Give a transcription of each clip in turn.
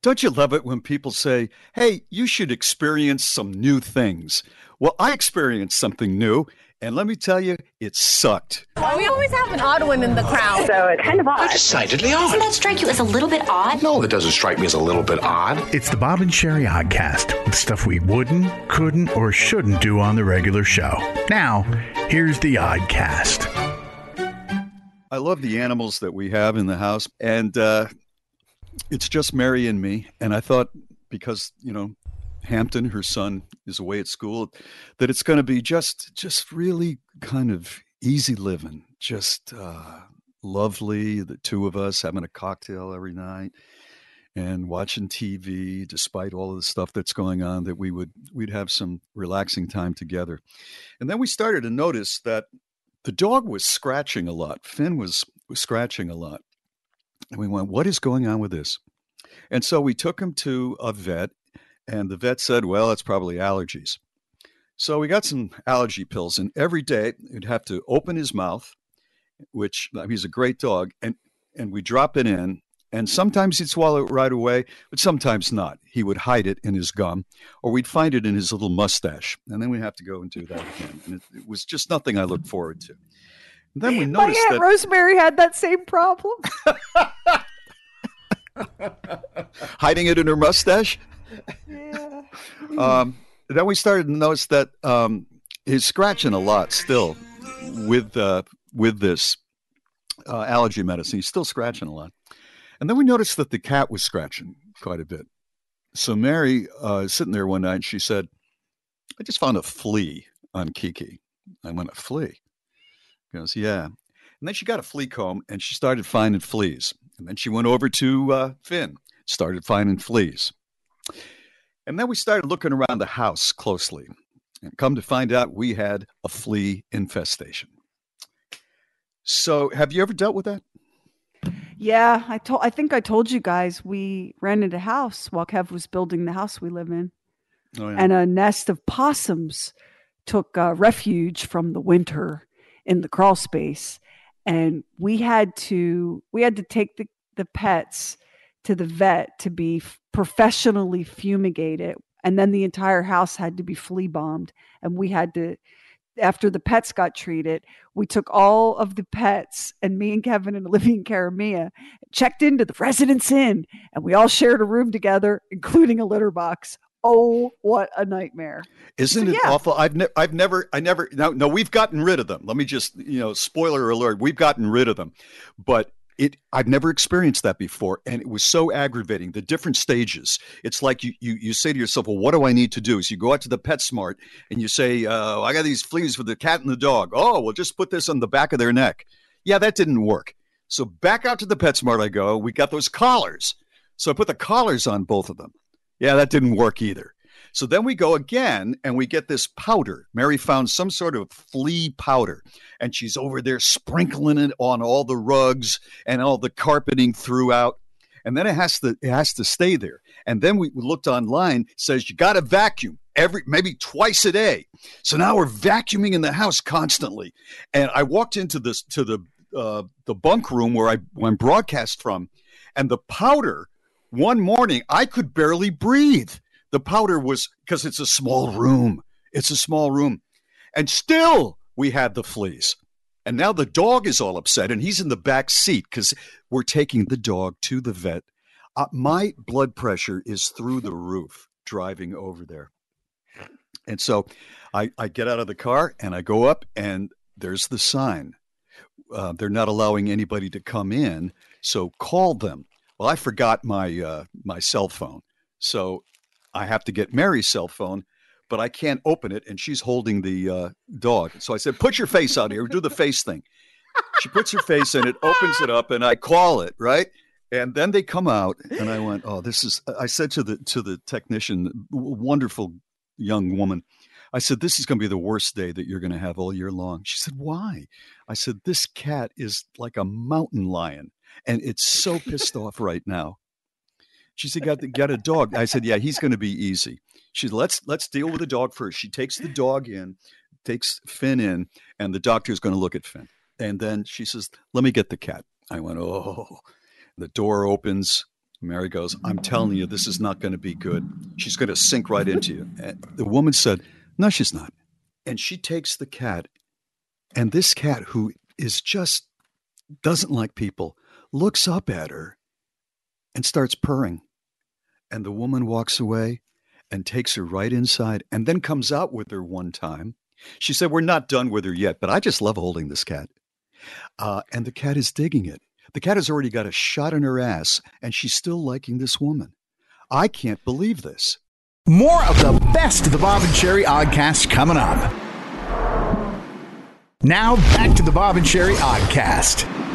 Don't you love it when people say, hey, you should experience some new things? Well, I experienced something new, and let me tell you, it sucked. We always have an odd one in the crowd. So it's kind of odd. Decidedly odd. Doesn't that strike you as a little bit odd? No, it doesn't strike me as a little bit odd. It's the Bob and Sheri Oddcast with stuff we wouldn't, couldn't, or shouldn't do on the regular show. Now, here's the Oddcast. I love the animals that we have in the house, and uh, it's just Mary and me. And I thought because you know Hampton, her son, is away at school, that it's going to be just just really kind of easy living, just uh, lovely. The two of us having a cocktail every night and watching TV, despite all of the stuff that's going on, that we would we'd have some relaxing time together. And then we started to notice that the dog was scratching a lot. Finn was, was scratching a lot. And we went, what is going on with this? And so we took him to a vet, and the vet said, well, it's probably allergies. So we got some allergy pills, and every day he'd have to open his mouth, which he's a great dog, and and we drop it in, and sometimes he'd swallow it right away, but sometimes not. He would hide it in his gum, or we'd find it in his little mustache, and then we'd have to go and do that again. And it, it was just nothing I looked forward to. And then we noticed My noticed aunt that Rosemary had that same problem. hiding it in her mustache. Yeah. Um, then we started to notice that um, he's scratching a lot still with uh, with this uh, allergy medicine. He's still scratching a lot. And then we noticed that the cat was scratching quite a bit. So Mary uh, is sitting there one night and she said, I just found a flea on Kiki. I went, a flea? Goes, yeah. And then she got a flea comb and she started finding fleas. And then she went over to uh, Finn, started finding fleas. And then we started looking around the house closely and come to find out we had a flea infestation. So, have you ever dealt with that? Yeah, I told I think I told you guys we rented a house while Kev was building the house we live in. Oh, And a nest of possums took uh, refuge from the winter in the crawl space and we had to we had to take the, the pets to the vet to be professionally fumigated and then the entire house had to be flea bombed and we had to after the pets got treated we took all of the pets and me and kevin and olivia and Karamia checked into the residence inn and we all shared a room together including a litter box oh what a nightmare Isn't So, it yeah. awful? I've ne- I've never I never no no we've gotten rid of them. Let me just you know spoiler alert we've gotten rid of them, but it I've never experienced that before, and it was so aggravating. The different stages. It's like you you you say to yourself, well, what do I need to do? So you go out to the PetSmart and you say, uh, I got these fleas for the cat and the dog. Oh, well, just put this on the back of their neck. Yeah, that didn't work. So back out to the PetSmart I go. We got those collars. So I put the collars on both of them. Yeah, that didn't work either. So then we go again and we get this powder. Mary found some sort of flea powder and she's over there sprinkling it on all the rugs and all the carpeting throughout. And then it has to it has to stay there. And then we looked online, says you got to vacuum every maybe twice a day. So now we're vacuuming in the house constantly. And I walked into this to the uh, the bunk room where I when broadcast from, and the powder one morning I could barely breathe. The powder was because it's a small room. It's a small room. And still we had the fleas. And now the dog is all upset and he's in the back seat because we're taking the dog to the vet. Uh, my blood pressure is through the roof driving over there. And so I, I get out of the car and I go up and there's the sign. Uh, they're not allowing anybody to come in. So call them. Well, I forgot my uh, my cell phone, so I have to get Mary's cell phone, but I can't open it, and she's holding the uh, dog. So I said, "Put your face out here. Do the face thing." She puts her face in it, opens it up, and I call it right. And then they come out, and I went, "Oh, this is." I said to the to the technician, wonderful young woman, I said, "This is going to be the worst day that you're going to have all year long." She said, "Why?" I said, "This cat is like a mountain lion, and it's so pissed off right now." She said, "Got to get a dog." I said, "Yeah, he's going to be easy." She said, "Let's let's deal with the dog first. She takes the dog in, takes Finn in, and the doctor is going to look at Finn. And then she says, "Let me get the cat." I went, "Oh." The door opens, Mary goes, I'm telling you, this is not going to be good. She's going to sink right into you. And the woman said, No, she's not. And she takes the cat, and this cat, who is just doesn't like people, looks up at her and starts purring. And the woman walks away and takes her right inside and then comes out with her one time. She said, We're not done with her yet, but I just love holding this cat. Uh, and the cat is digging it. The cat has already got a shot in her ass, and she's still liking this woman. I can't believe this. More of the best of the Bob and Sheri Oddcast coming up. Now back to the Bob and Sheri Oddcast.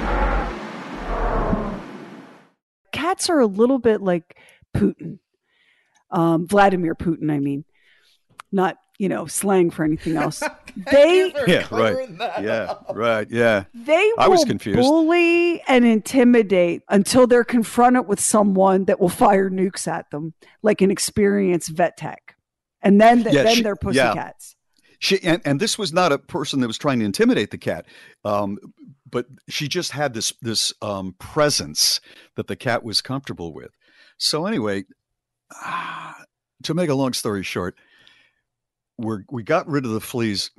Cats are a little bit like Putin, um, Vladimir Putin. I mean, not you know slang for anything else. they Yeah, right. Yeah, right. Yeah. they I was will confused. bully and intimidate until they're confronted with someone that will fire nukes at them, like an experienced vet tech, and then Yeah, then she- they're yeah. pussycats. She and, and this was not a person that was trying to intimidate the cat, um, but she just had this this um, presence that the cat was comfortable with. So anyway, to make a long story short, we we got rid of the fleas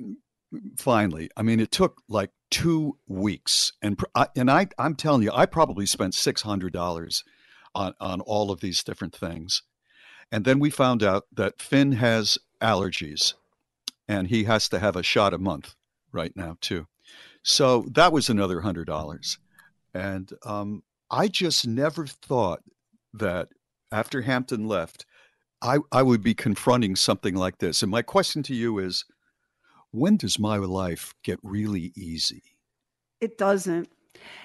finally. I mean, it took like two weeks, and and I I'm telling you, I probably spent six hundred dollars on on all of these different things, and then we found out that Finn has allergies and he has to have a shot a month right now too. So that was another hundred dollars, and um, I just never thought that after Hampton left, I I would be confronting something like this. And my question to you is, when does my life get really easy? It doesn't.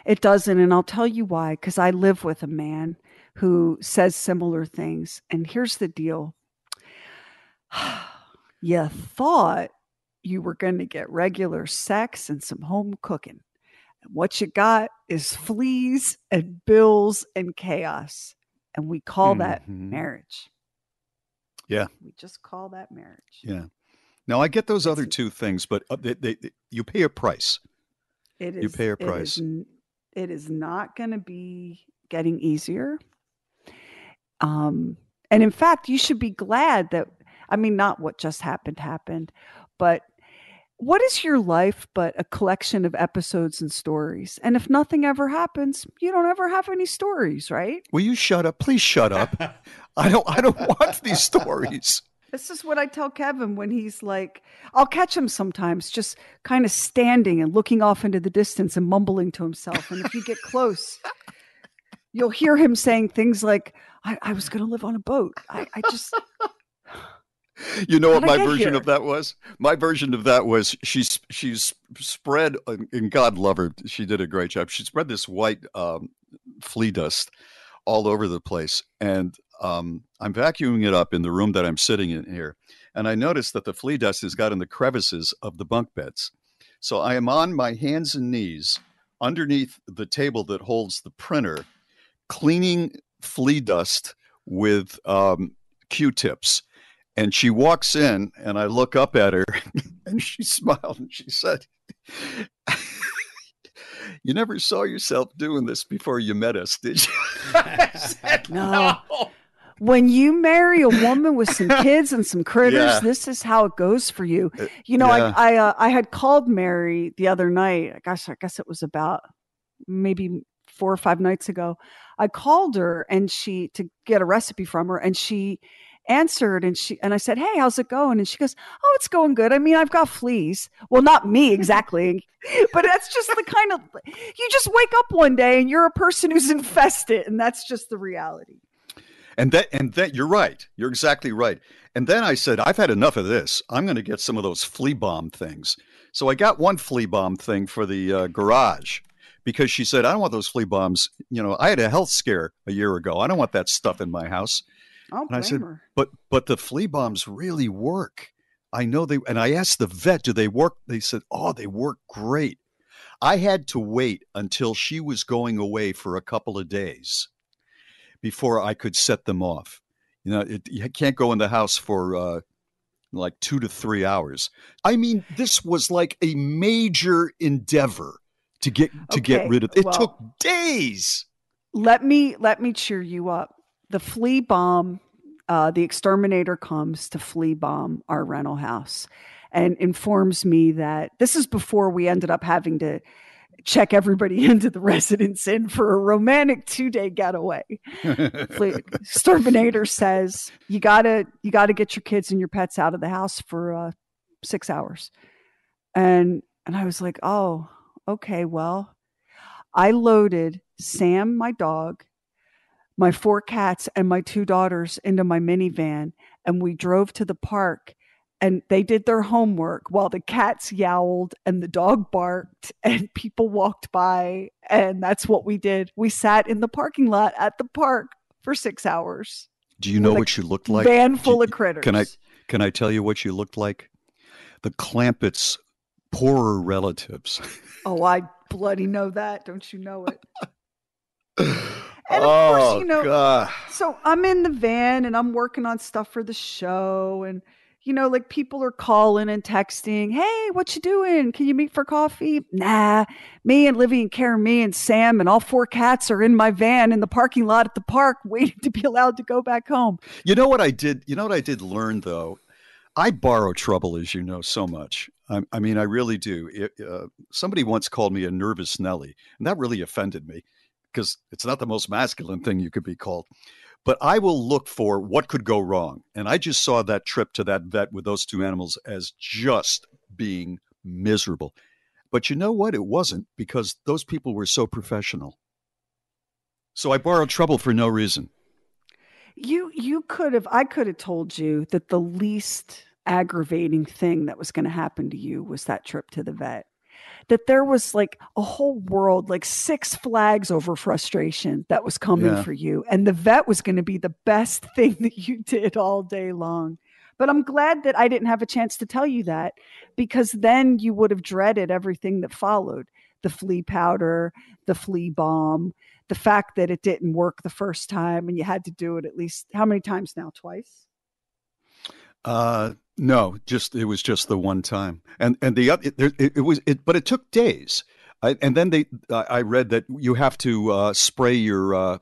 It doesn't. And I'll tell you why. Because I live with a man who says similar things. And here's the deal you thought you were going to get regular sex and some home cooking. And what you got is fleas and bills and chaos. And we call that Mhm. marriage. Yeah. We just call that marriage. Yeah. Now I get those other two things, but uh, they, they, you pay a price. It is. You pay a price. n- It is not going to be getting easier. Um, and in fact, you should be glad that. I mean, not what just happened happened, but what is your life but a collection of episodes and stories? And if nothing ever happens, you don't ever have any stories, right? Will you shut up? Please shut up. I don't. I don't want these stories. This is what I tell Kevin when he's like, I'll catch him sometimes just kind of standing and looking off into the distance and mumbling to himself. And if you get close, you'll hear him saying things like, I, I was going to live on a boat. I, I just, You know what How'd my version here? of that was? My version of that was she's she's spread and God love her, she did a great job. She spread this white um, flea dust all over the place, and um, I'm vacuuming it up in the room that I'm sitting in here, and I noticed that the flea dust has got in the crevices of the bunk beds. So I am on my hands and knees underneath the table that holds the printer, cleaning flea dust with um, Q-tips and she walks in and i look up at her and she smiled and she said you never saw yourself doing this before you met us did you said, No. when you marry a woman with some kids and some critters, Yeah. this is how it goes for you. Uh, You know, yeah. I I, uh, I had called Mary the other night. Gosh, I guess it was about maybe four or five nights ago. I called her and she to get a recipe from her, and she answered and she and I said, "Hey, how's it going?" And she goes, "Oh, it's going good. I mean, I've got fleas. Well, not me exactly, but that's just the kind of you just wake up one day and you're a person who's infested, and that's just the reality." and that and that you're right you're exactly right and then i said i've had enough of this i'm going to get some of those flea bomb things so i got one flea bomb thing for the uh, garage because she said i don't want those flea bombs you know i had a health scare a year ago i don't want that stuff in my house And I said, her. but but the flea bombs really work. I know they and I asked the vet, do they work? They said, "Oh, they work great." I had to wait until she was going away for a couple of days before I could set them off. You know, it, you can't go in the house for uh, like two to three hours. I mean, this was like a major endeavor to get to get rid of. It well- took days. let me let me cheer you up the flea bomb, uh, the exterminator comes to flea bomb our rental house and informs me that this is before we ended up having to check everybody into the residence inn for a romantic two day getaway. Exterminator says you gotta you gotta get your kids and your pets out of the house for uh, six hours, and and I was like, oh, okay, well, I loaded Sam, my dog, my four cats, and my two daughters into my minivan, and we drove to the park and they did their homework while the cats yowled and the dog barked and people walked by and that's what we did. We sat in the parking lot at the park for six hours do you know what you looked like? van full you, of critters. Can i can i tell you what you looked like? The clampetts poorer relatives. Oh i bloody know that. Don't you know it and of oh, course you know God. so i'm in the van and i'm working on stuff for the show and you know, like people are calling and texting, hey, what you doing? Can you meet for coffee? Nah, me and Livy and Karen, me and Sam and all four cats are in my van in the parking lot at the park waiting to be allowed to go back home. You know what I did? You know what I did learn though? I borrow trouble, as you know, so much. I, I mean, I really do. It, uh, somebody once called me a nervous Nelly, and that really offended me because it's not the most masculine thing you could be called but I will look for what could go wrong. And I just saw that trip to that vet with those two animals as just being miserable. But you know what? It wasn't because those people were so professional. So I borrowed trouble for no reason. You you could have I could have told you that the least aggravating thing that was going to happen to you was that trip to the vet that there was like a whole world, like six flags over frustration that was coming yeah. for you. And the vet was going to be the best thing that you did all day long. But I'm glad that I didn't have a chance to tell you that because then you would have dreaded everything that followed the flea powder, the flea bomb, the fact that it didn't work the first time and you had to do it at least how many times now? Twice? Uh, no, just it was just the one time, and and the it, it, it was it, but it took days. I, and then they, I read that you have to uh, spray your uh,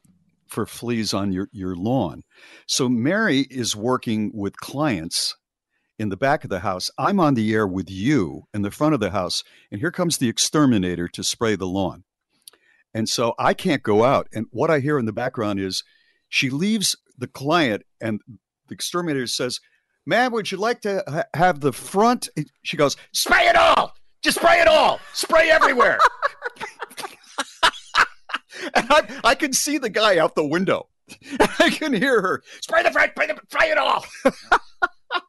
for fleas on your your lawn. So Mary is working with clients in the back of the house. I'm on the air with you in the front of the house, and here comes the exterminator to spray the lawn. And so I can't go out. And what I hear in the background is she leaves the client, and the exterminator says, Ma'am, would you like to ha- have the front? She goes, Spray it all! Just spray it all! Spray everywhere! and I, I can see the guy out the window. I can hear her, Spray the front, spray, the, spray it all!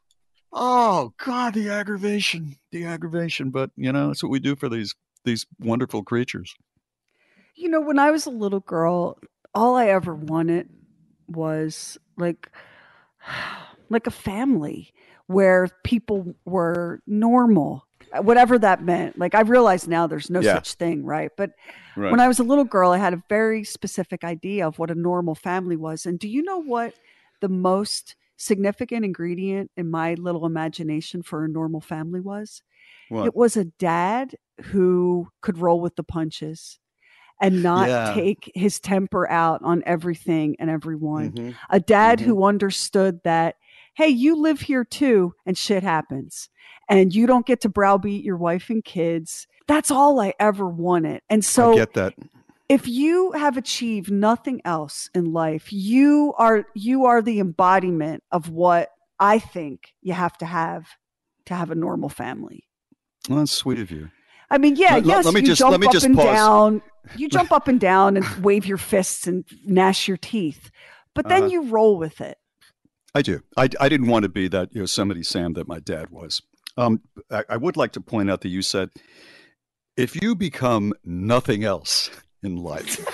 oh, God, the aggravation. The aggravation. But, you know, that's what we do for these these wonderful creatures. You know, when I was a little girl, all I ever wanted was like like a family where people were normal whatever that meant like i realize now there's no yeah. such thing right but right. when i was a little girl i had a very specific idea of what a normal family was and do you know what the most significant ingredient in my little imagination for a normal family was what? it was a dad who could roll with the punches and not yeah. take his temper out on everything and everyone. Mm-hmm. A dad mm-hmm. who understood that hey, you live here too, and shit happens. And you don't get to browbeat your wife and kids. That's all I ever wanted. And so I get that. If you have achieved nothing else in life, you are you are the embodiment of what I think you have to have to have a normal family. Well, that's sweet of you. I mean, yeah, let, yes, let me you just, jump let me up just and pause. down. You jump up and down and wave your fists and gnash your teeth, but then uh, you roll with it. I do. I, I didn't want to be that Yosemite Sam that my dad was. Um, I, I would like to point out that you said, if you become nothing else in life,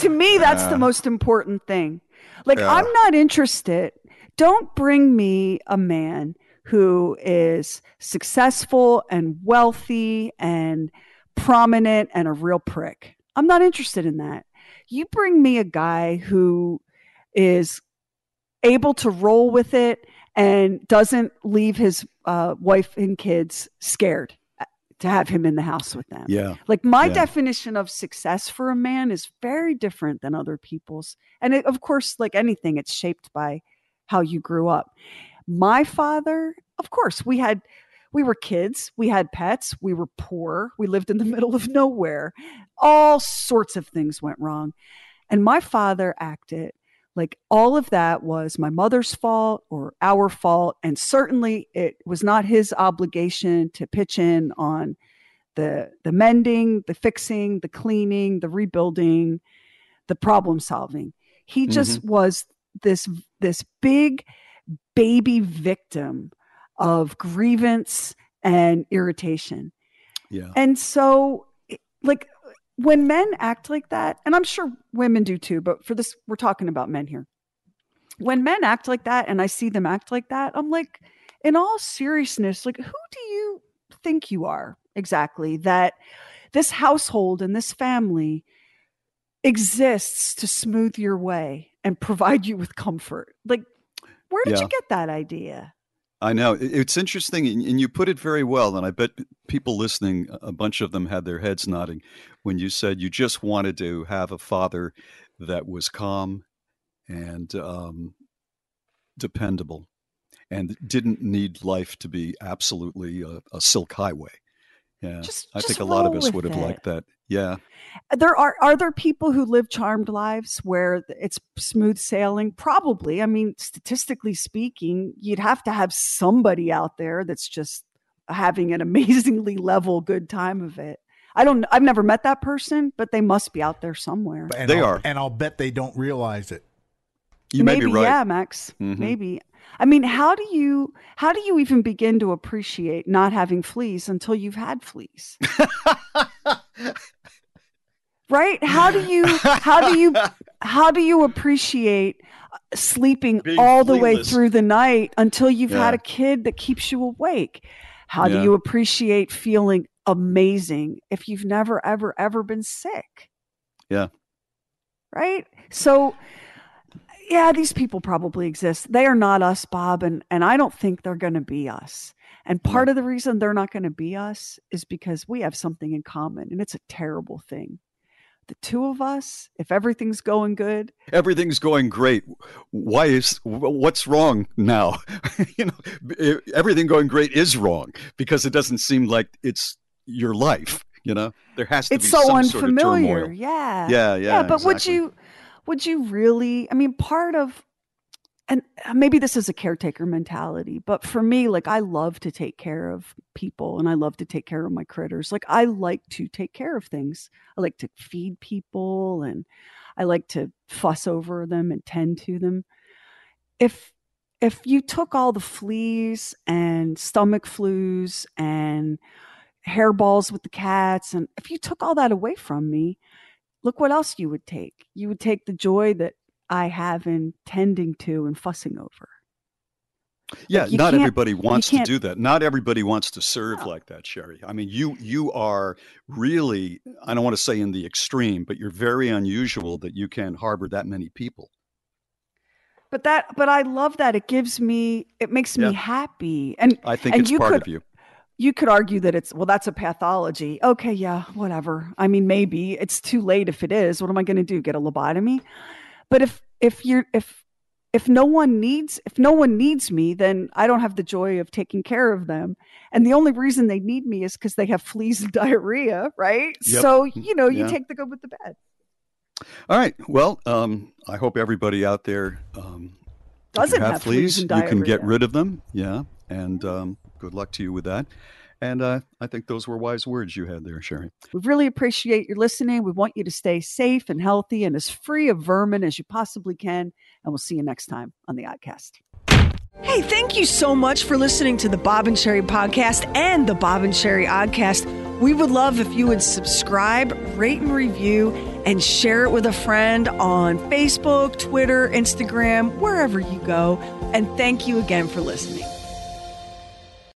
to me, that's uh, the most important thing. Like, uh, I'm not interested. Don't bring me a man who is successful and wealthy and prominent and a real prick. I'm not interested in that. You bring me a guy who is able to roll with it and doesn't leave his uh, wife and kids scared. to have him in the house with them. Yeah. Like my Yeah. definition of success for a man is very different than other people's. And it, of course, like anything, it's shaped by how you grew up. My father, of course, we had we were kids, we had pets, we were poor, we lived in the middle of nowhere. All sorts of things went wrong. And my father acted like all of that was my mother's fault or our fault and certainly it was not his obligation to pitch in on the the mending the fixing the cleaning the rebuilding the problem solving he just mm-hmm. was this this big baby victim of grievance and irritation Yeah. and so, like, when men act like that, and I'm sure women do too, but for this, we're talking about men here. When men act like that and I see them act like that, I'm like, in all seriousness, like, who do you think you are exactly? That this household and this family exists to smooth your way and provide you with comfort. Like, where did Yeah. you get that idea? I know it's interesting, and you put it very well. And I bet people listening, a bunch of them had their heads nodding when you said you just wanted to have a father that was calm and um, dependable, and didn't need life to be absolutely a, a silk highway. Yeah, Just- I think a lot of us would have it. liked that. Yeah, there are are there people who live charmed lives where it's smooth sailing probably i mean statistically speaking you'd have to have somebody out there that's just having an amazingly level good time of it i don't i've never met that person but they must be out there somewhere And They I'll- are. and I'll bet they don't realize it. you may maybe be right. yeah max Mhm. maybe i mean how do you how do you even begin to appreciate not having fleas until you've had fleas right? How do you how do you how do you appreciate sleeping Being all the way through the night until you've had a kid that keeps you awake? How do you appreciate feeling amazing if you've never ever ever been sick? Yeah. right? So yeah these people probably exist. They are not us bob and and i don't think they're going to be us. And part of the reason they're not going to be us is because we have something in common and it's a terrible thing the two of us if everything's going good. Everything's going great. Why is what's wrong now? You know everything going great is wrong because it doesn't seem like it's your life you know? There has to it's be so some unfamiliar sort of turmoil. yeah. Yeah yeah but would you would you really i mean part of and uh, maybe this is a caretaker mentality but for me like i love to take care of people and i love to take care of my critters. Like i like to take care of things. I like to feed people and i like to fuss over them and tend to them. If if you took all the fleas and stomach flus and hairballs with the cats and if you took all that away from me look what else you would take. You would take the joy that I have in tending to and fussing over. yeah you not everybody wants to do that not everybody wants to serve No. like that Sheri i mean you you are really i don't want to say in the extreme but you're very unusual that you can harbor that many people But that but I love that it gives me it makes me Yeah. happy. And i think And it's part could- of you you could argue that it's well that's a pathology. Okay, yeah, whatever. I mean maybe it's too late if it is. What am I going to do? Get a lobotomy? But if if you're if if no one needs if no one needs me then i don't have the joy of taking care of them. And the only reason they need me is because they have fleas and diarrhea right? Yep. so you know you Yeah. take the good with the bad. All right. Well um i hope everybody out there um Doesn't have fleas and you can get rid of them. Yeah. And um good luck to you with that and uh, I think those were wise words you had there, Sheri. We really appreciate your listening. We want you to stay safe and healthy and as free of vermin as you possibly can. And we'll see you next time on the Oddcast. Hey, thank you so much for listening to the Bob and Sheri podcast and the Bob and Sheri Oddcast. We would love if you would subscribe, rate, and review, and share it with a friend on Facebook, Twitter, Instagram, wherever you go. And thank you again for listening.